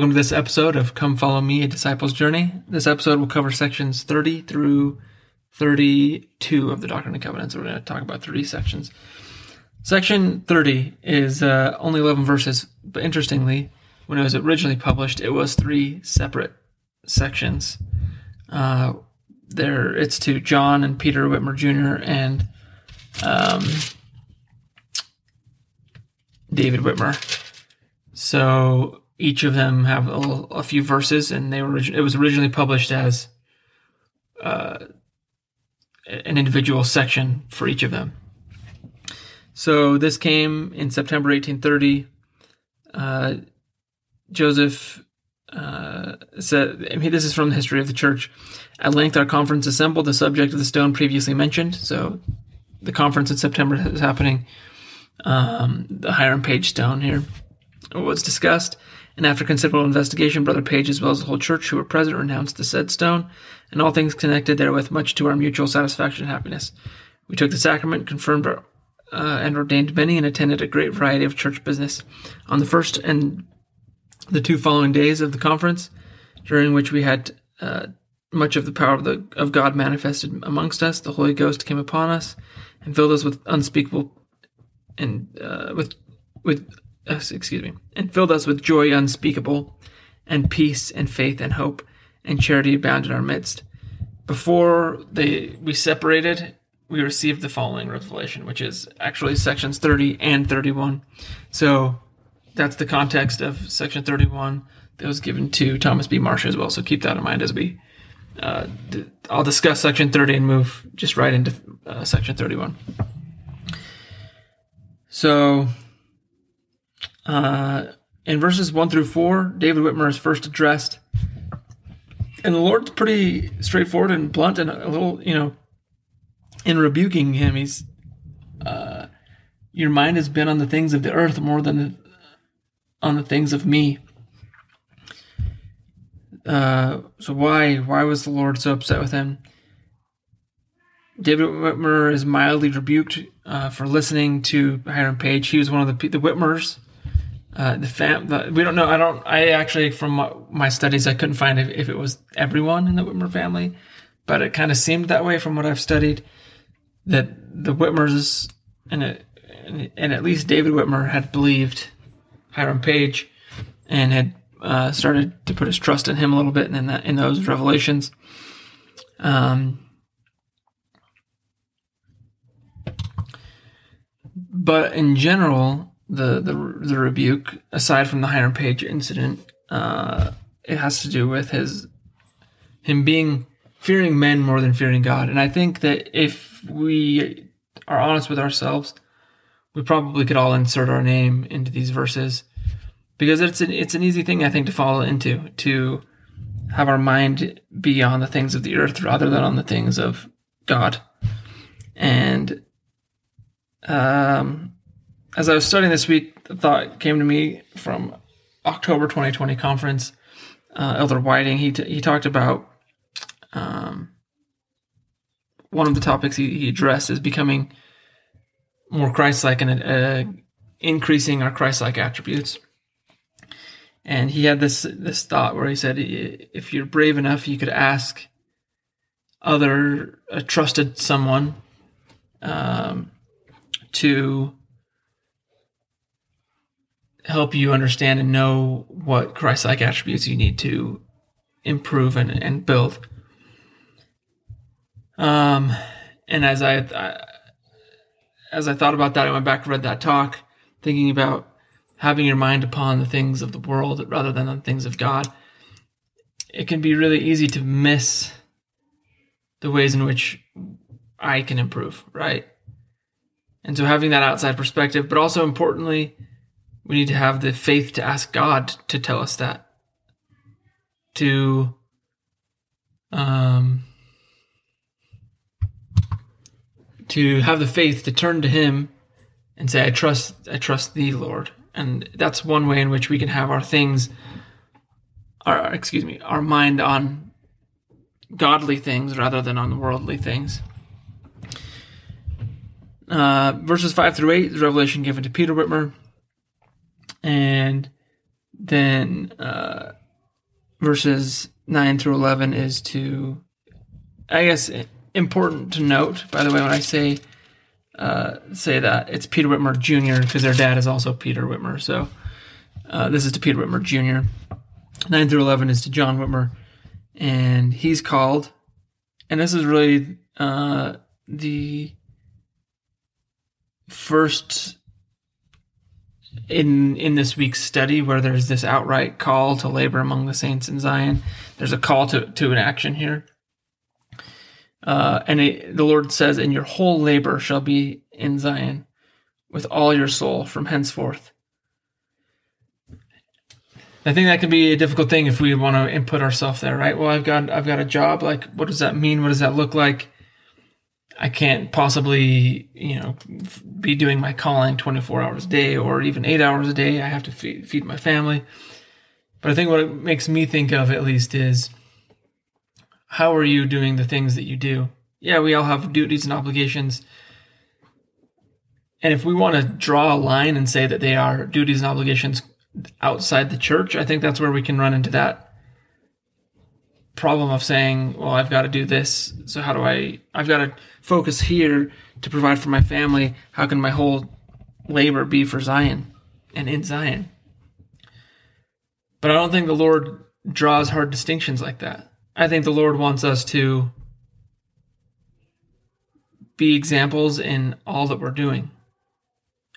Welcome to this episode of Come Follow Me, a Disciple's Journey. This episode will cover sections 30 through 32 of the Doctrine and Covenants. We're going to talk about three sections. Section 30 is uh, only 11 verses, but interestingly, when it was originally published, it was three separate sections. Uh, there, it's to John and Peter Whitmer Jr. and um, David Whitmer. So each of them have a, a few verses, and they were it was originally published as uh, an individual section for each of them. So this came in September 1830. Uh, Joseph uh, said, I mean, this is from the history of the church. At length, our conference assembled the subject of the stone previously mentioned. So the conference in September is happening. Um, the Hiram Page stone here was discussed and after considerable investigation, Brother Page, as well as the whole church who were present, renounced the said stone, and all things connected therewith, much to our mutual satisfaction and happiness. We took the sacrament, confirmed our, uh, and ordained many, and attended a great variety of church business. On the first and the two following days of the conference, during which we had uh, much of the power of, the, of God manifested amongst us, the Holy Ghost came upon us and filled us with unspeakable and uh, with with excuse me, and filled us with joy unspeakable, and peace and faith and hope and charity abound in our midst. Before they we separated, we received the following revelation, which is actually sections 30 and 31. So that's the context of section 31 that was given to Thomas B. Marsh as well. So keep that in mind as we. Uh, I'll discuss section 30 and move just right into uh, section 31. So uh, in verses 1 through 4, David Whitmer is first addressed. And the Lord's pretty straightforward and blunt and a little, you know, in rebuking him, he's, uh, your mind has been on the things of the earth more than on the things of me. Uh, so why why was the Lord so upset with him? David Whitmer is mildly rebuked uh, for listening to Hiram Page. He was one of the the Whitmers uh, the fam, the, we don't know. I don't. I actually, from my, my studies, I couldn't find if, if, it was everyone in the Whitmer family, but it kind of seemed that way from what I've studied. That the Whitmers and it, and at least David Whitmer had believed Hiram Page, and had uh, started to put his trust in him a little bit and in that in those revelations. Um, but in general, the the, the rebuke, aside from the Hiram Page incident, uh, it has to do with his him being fearing men more than fearing God. And I think that if we are honest with ourselves, we probably could all insert our name into these verses because it's an, it's an easy thing I think to fall into to have our mind be on the things of the earth rather than on the things of God. And um, as I was studying this week, the thought came to me from October 2020 conference. Uh, Elder Whiting he t- he talked about um, one of the topics he, he addressed is becoming more Christ-like and uh, increasing our Christ-like attributes. And he had this this thought where he said, if you're brave enough, you could ask other a trusted someone um, to help you understand and know what Christ-like attributes you need to improve and, and build. Um, and as I, I, as I thought about that, I went back and read that talk, thinking about having your mind upon the things of the world rather than on things of God. It can be really easy to miss the ways in which I can improve, right? And so having that outside perspective, but also importantly, we need to have the faith to ask God to tell us that. To um to have the faith to turn to him and say I trust I trust thee Lord. And that's one way in which we can have our things our excuse me, our mind on godly things rather than on worldly things. Uh, verses 5 through 8 is revelation given to Peter Whitmer. And then uh, verses 9 through 11 is to, I guess, important to note, by the way, when I say uh, say that it's Peter Whitmer Jr. because their dad is also Peter Whitmer. So uh, this is to Peter Whitmer Jr. 9 through 11 is to John Whitmer, and he's called, and this is really uh, the first in in this week's study where there's this outright call to labor among the saints in Zion. There's a call to to an action here. Uh, and it, the Lord says, "And your whole labor shall be in Zion, with all your soul from henceforth." I think that can be a difficult thing if we want to input ourselves there, right? Well, I've got I've got a job. Like, what does that mean? What does that look like? I can't possibly, you know, be doing my calling 24 hours a day or even eight hours a day. I have to feed, feed my family. But I think what it makes me think of at least is how are you doing the things that you do? Yeah, we all have duties and obligations. And if we want to draw a line and say that they are duties and obligations outside the church, I think that's where we can run into that problem of saying, well, I've got to do this. So how do I, I've got to focus here to provide for my family. How can my whole labor be for Zion and in Zion? But I don't think the Lord draws hard distinctions like that. I think the Lord wants us to be examples in all that we're doing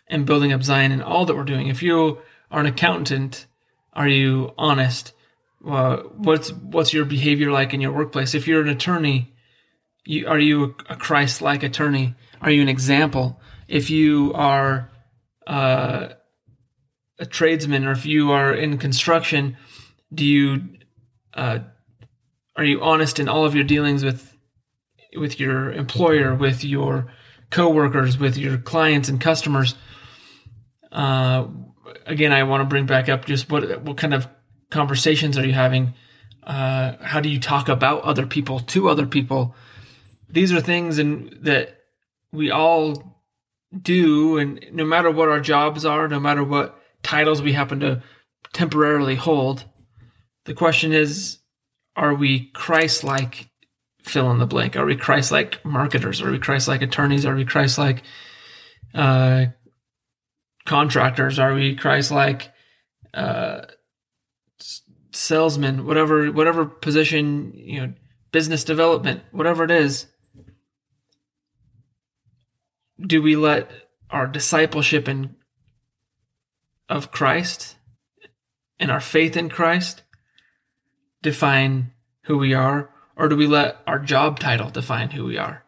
and building up Zion in all that we're doing. If you are an accountant, are you honest? Uh, what's what's your behavior like in your workplace? If you're an attorney, you, are you a Christ-like attorney? Are you an example? If you are uh, a tradesman, or if you are in construction, do you uh, are you honest in all of your dealings with with your employer, with your coworkers, with your clients and customers? Uh, again, I want to bring back up just what what kind of conversations are you having? Uh, how do you talk about other people to other people? These are things in, that we all do, and no matter what our jobs are, no matter what titles we happen to temporarily hold, the question is are we Christ like fill in the blank? Are we Christ like marketers? Are we Christ like attorneys? Are we Christ like uh, contractors? Are we Christ like uh, salesman, whatever whatever position, you know, business development, whatever it is, do we let our discipleship in of Christ and our faith in Christ define who we are, or do we let our job title define who we are?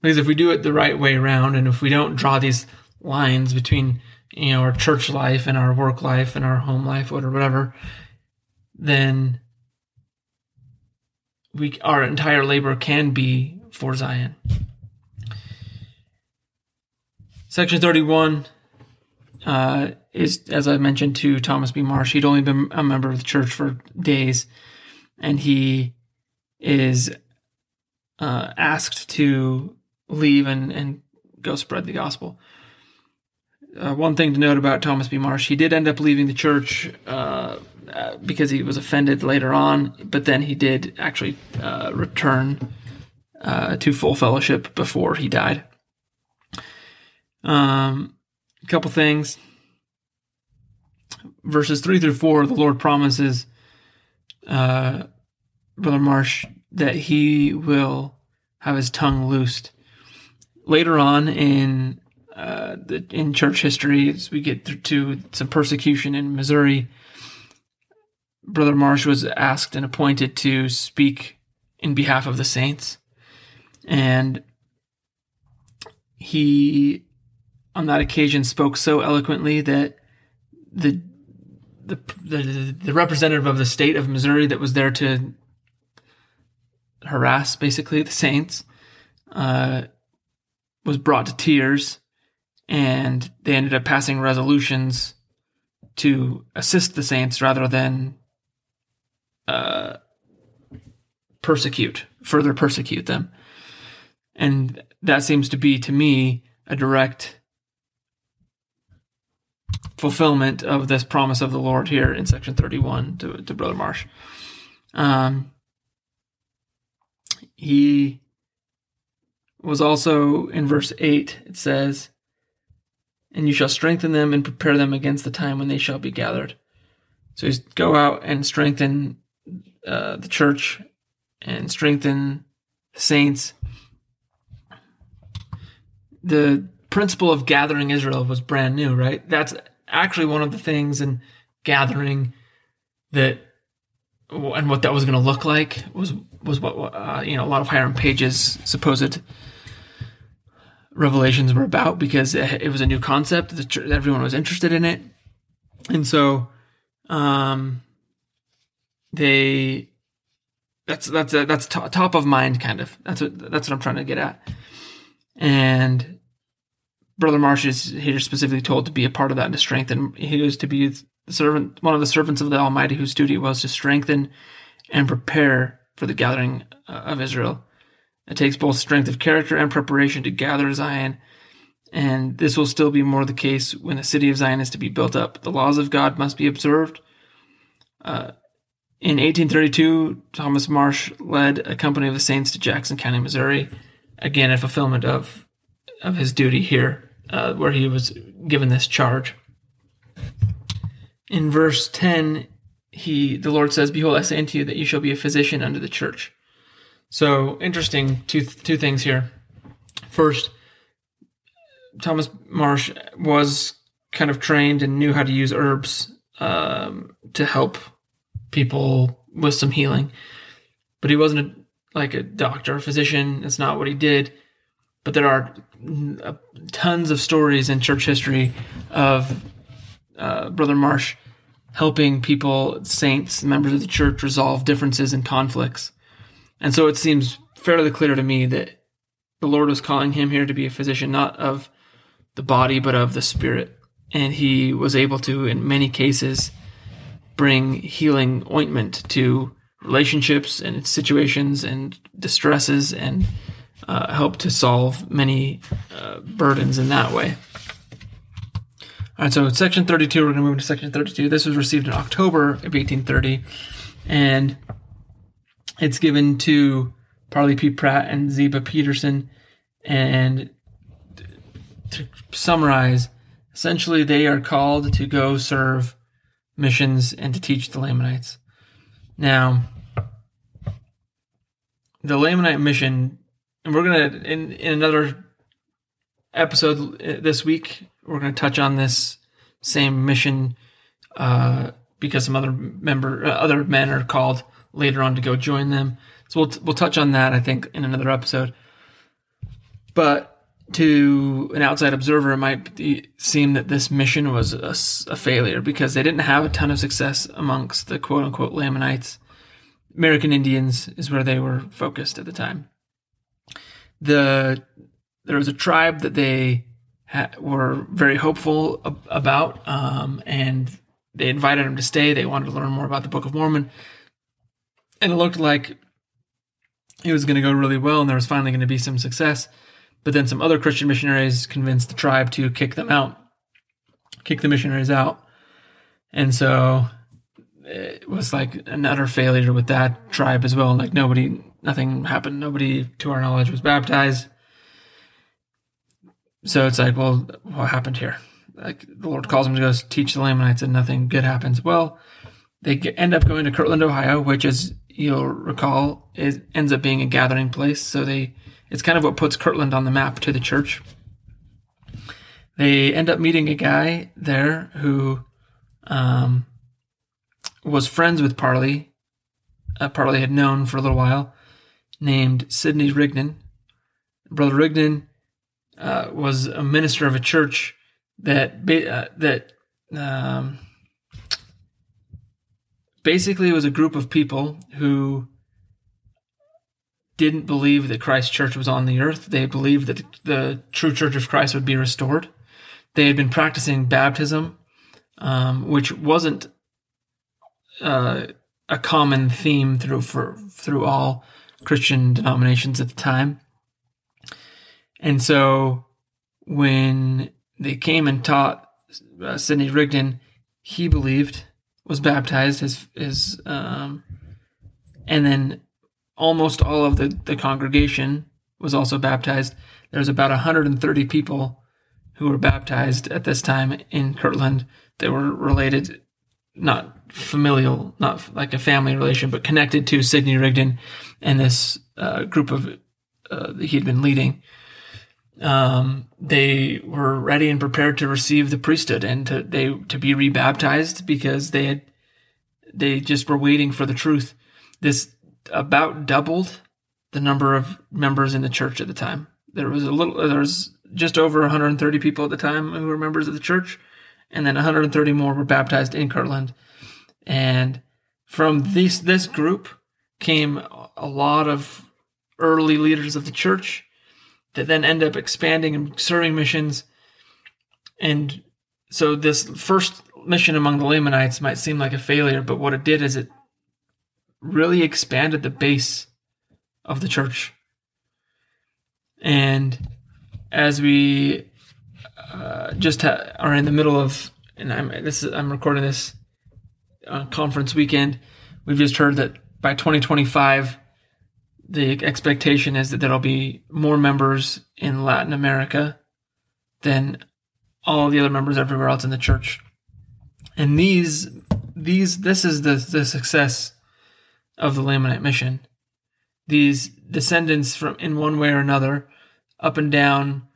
Because if we do it the right way around, and if we don't draw these lines between you know, our church life and our work life and our home life, or whatever, then we our entire labor can be for Zion. Section 31 uh, is, as I mentioned to Thomas B. Marsh, he'd only been a member of the church for days, and he is uh, asked to leave and, and go spread the gospel uh, one thing to note about Thomas B. Marsh, he did end up leaving the church uh, uh, because he was offended later on, but then he did actually uh, return uh, to full fellowship before he died. Um, a couple things. Verses 3 through 4, the Lord promises uh, Brother Marsh that he will have his tongue loosed. Later on in uh, the, in church history as we get to some persecution in Missouri. Brother Marsh was asked and appointed to speak in behalf of the saints. And he, on that occasion, spoke so eloquently that the the, the, the representative of the state of Missouri that was there to harass basically the saints uh, was brought to tears and they ended up passing resolutions to assist the saints rather than uh, persecute, further persecute them. And that seems to be, to me, a direct fulfillment of this promise of the Lord here in section 31 to, to Brother Marsh. Um, he was also in verse 8, it says, And you shall strengthen them and prepare them against the time when they shall be gathered. So he's go out and strengthen uh, the church and strengthen the saints. The principle of gathering Israel was brand new, right? That's actually one of the things in gathering that and what that was going to look like was was what uh, you know a lot of Hiram Page's supposed revelations were about because it, was a new concept that everyone was interested in it, and so um, they that's that's that's top of mind kind of that's what that's what I'm trying to get at, and Brother Marsh is here specifically told to be a part of that and to strengthen. He was to be the servant, one of the servants of the Almighty, whose duty was to strengthen and prepare for the gathering uh, of Israel. It takes both strength of character and preparation to gather Zion, and this will still be more the case when the city of Zion is to be built up. The laws of God must be observed. Uh, in 1832, Thomas Marsh led a company of the saints to Jackson County, Missouri, again a fulfillment of of his duty here, uh, where he was given this charge. In verse 10, he the Lord says, Behold, I say unto you that you shall be a physician unto the church. So interesting two two things here. First, Thomas Marsh was kind of trained and knew how to use herbs um, to help people with some healing, but he wasn't a, like a doctor, a physician. That's not what he did. But there are tons of stories in church history of uh, Brother Marsh helping people, saints, members of the church, resolve differences and conflicts. And so it seems fairly clear to me that the Lord was calling him here to be a physician, not of the body, but of the spirit. And he was able to, in many cases, bring healing ointment to relationships and situations and distresses and uh, help to solve many uh, burdens in that way. All right, so section 32, we're going to move into section 32. This was received in October of 1830, and it's given to Parley P. Pratt and Ziba Peterson. And to summarize, essentially, they are called to go serve missions and to teach the Lamanites. Now, the Lamanite mission and we're gonna in in another episode this week we're gonna touch on this same mission uh, because some other member uh, other men are called later on to go join them. So we'll we'll touch on that I think in another episode. But to an outside observer, it might be, seem that this mission was a, a, failure because they didn't have a ton of success amongst the quote unquote Lamanites. American Indians is where they were focused at the time the there was a tribe that they ha- were very hopeful ab- about, um, and they invited him to stay. They wanted to learn more about the Book of Mormon, and it looked like it was going to go really well, and there was finally going to be some success. But then some other Christian missionaries convinced the tribe to kick them out, kick the missionaries out, and so it was like another failure with that tribe as well. Like nobody nothing happened. Nobody, to our knowledge, was baptized. So it's like, well, what happened here? Like the Lord calls him to go teach the Lamanites, and nothing good happens. Well, they end up going to Kirtland, Ohio, which, as you'll recall, is ends up being a gathering place. So they, it's kind of what puts Kirtland on the map to the church. They end up meeting a guy there who um, was friends with Parley. Uh, Parley had known for a little while, named Sidney Rigdon. Brother Rigdon uh, was a minister of a church that uh, that um, basically it was a group of people who didn't believe that Christ's church was on the earth. They believed that the true church of Christ would be restored. They had been practicing baptism, um, which wasn't uh, a common theme through for through all Christian denominations at the time. And so when they came and taught uh, Sidney Rigdon, he believed, was baptized. His his um, and then almost all of the the congregation was also baptized. There's about 130 people who were baptized at this time in Kirtland. They were related, not familial, not like a family relation, but connected to Sidney Rigdon and this uh, group of uh, that he had been leading. Um, they were ready and prepared to receive the priesthood and to they to be rebaptized because they had they just were waiting for the truth. This about doubled the number of members in the church at the time. There was a little there was just over 130 people at the time who were members of the church, and then 130 more were baptized in Kirtland. And from this this group came a lot of early leaders of the church that then end up expanding and serving missions. And so this first mission among the Lamanites might seem like a failure, but what it did is it really expanded the base of the church. And as we uh, just ha- are in the middle of, and I'm this is, I'm recording this on conference weekend. We've just heard that by 2025, the expectation is that there'll be more members in Latin America than all the other members everywhere else in the church. And these, these, this is the the success of the Lamanite mission. These descendants from, in one way or another, up and down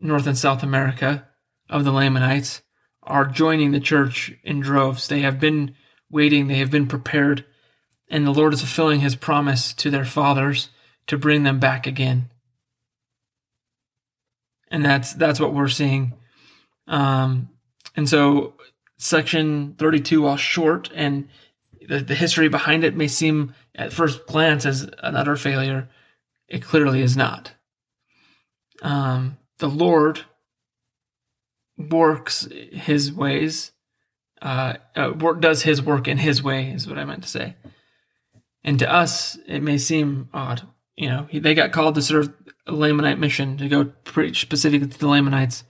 North and South America of the Lamanites are joining the church in droves. They have been waiting, they have been prepared, and the Lord is fulfilling his promise to their fathers to bring them back again. And that's that's what we're seeing. Um, and so section 32 while short and the, the history behind it may seem at first glance as an utter failure. It clearly is not um, the Lord works His ways, uh, uh, does His work in His way, is what I meant to say. And to us, it may seem odd. You know, they got called to serve a Lamanite mission to go preach specifically to the Lamanites.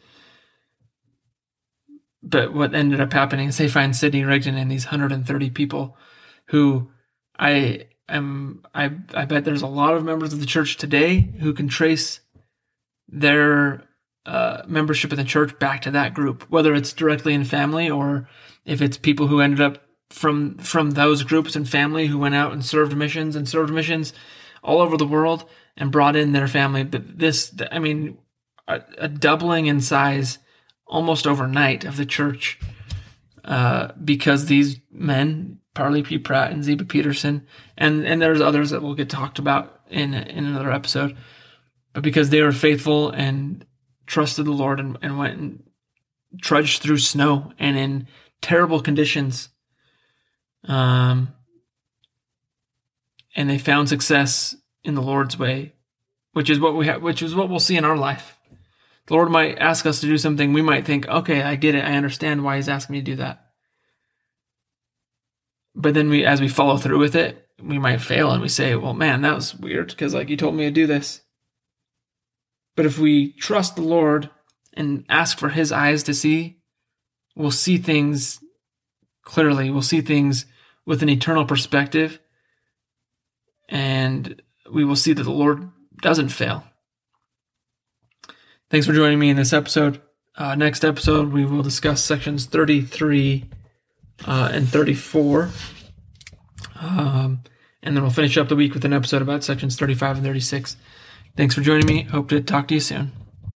But what ended up happening is they find Sidney Rigdon and these 130 people who I am, I, I bet there's a lot of members of the church today who can trace their uh, membership in the church back to that group, whether it's directly in family or if it's people who ended up from from those groups and family who went out and served missions and served missions all over the world and brought in their family. But this, I mean, a, a doubling in size almost overnight of the church uh, because these men, Parley P. Pratt and Ziba Peterson, and and there's others that will get talked about in in another episode but because they were faithful and trusted the Lord and, and went and trudged through snow and in terrible conditions. Um, and they found success in the Lord's way, which is what we have, which is what we'll see in our life. The Lord might ask us to do something. We might think, okay, I get it. I understand why he's asking me to do that. But then we, as we follow through with it, we might fail and we say, well, man, that was weird because like you told me to do this. But if we trust the Lord and ask for his eyes to see, we'll see things clearly. We'll see things with an eternal perspective. And we will see that the Lord doesn't fail. Thanks for joining me in this episode. Uh, next episode, we will discuss sections 33 uh, and 34. Um, and then we'll finish up the week with an episode about sections 35 and 36. Thanks for joining me. Hope to talk to you soon.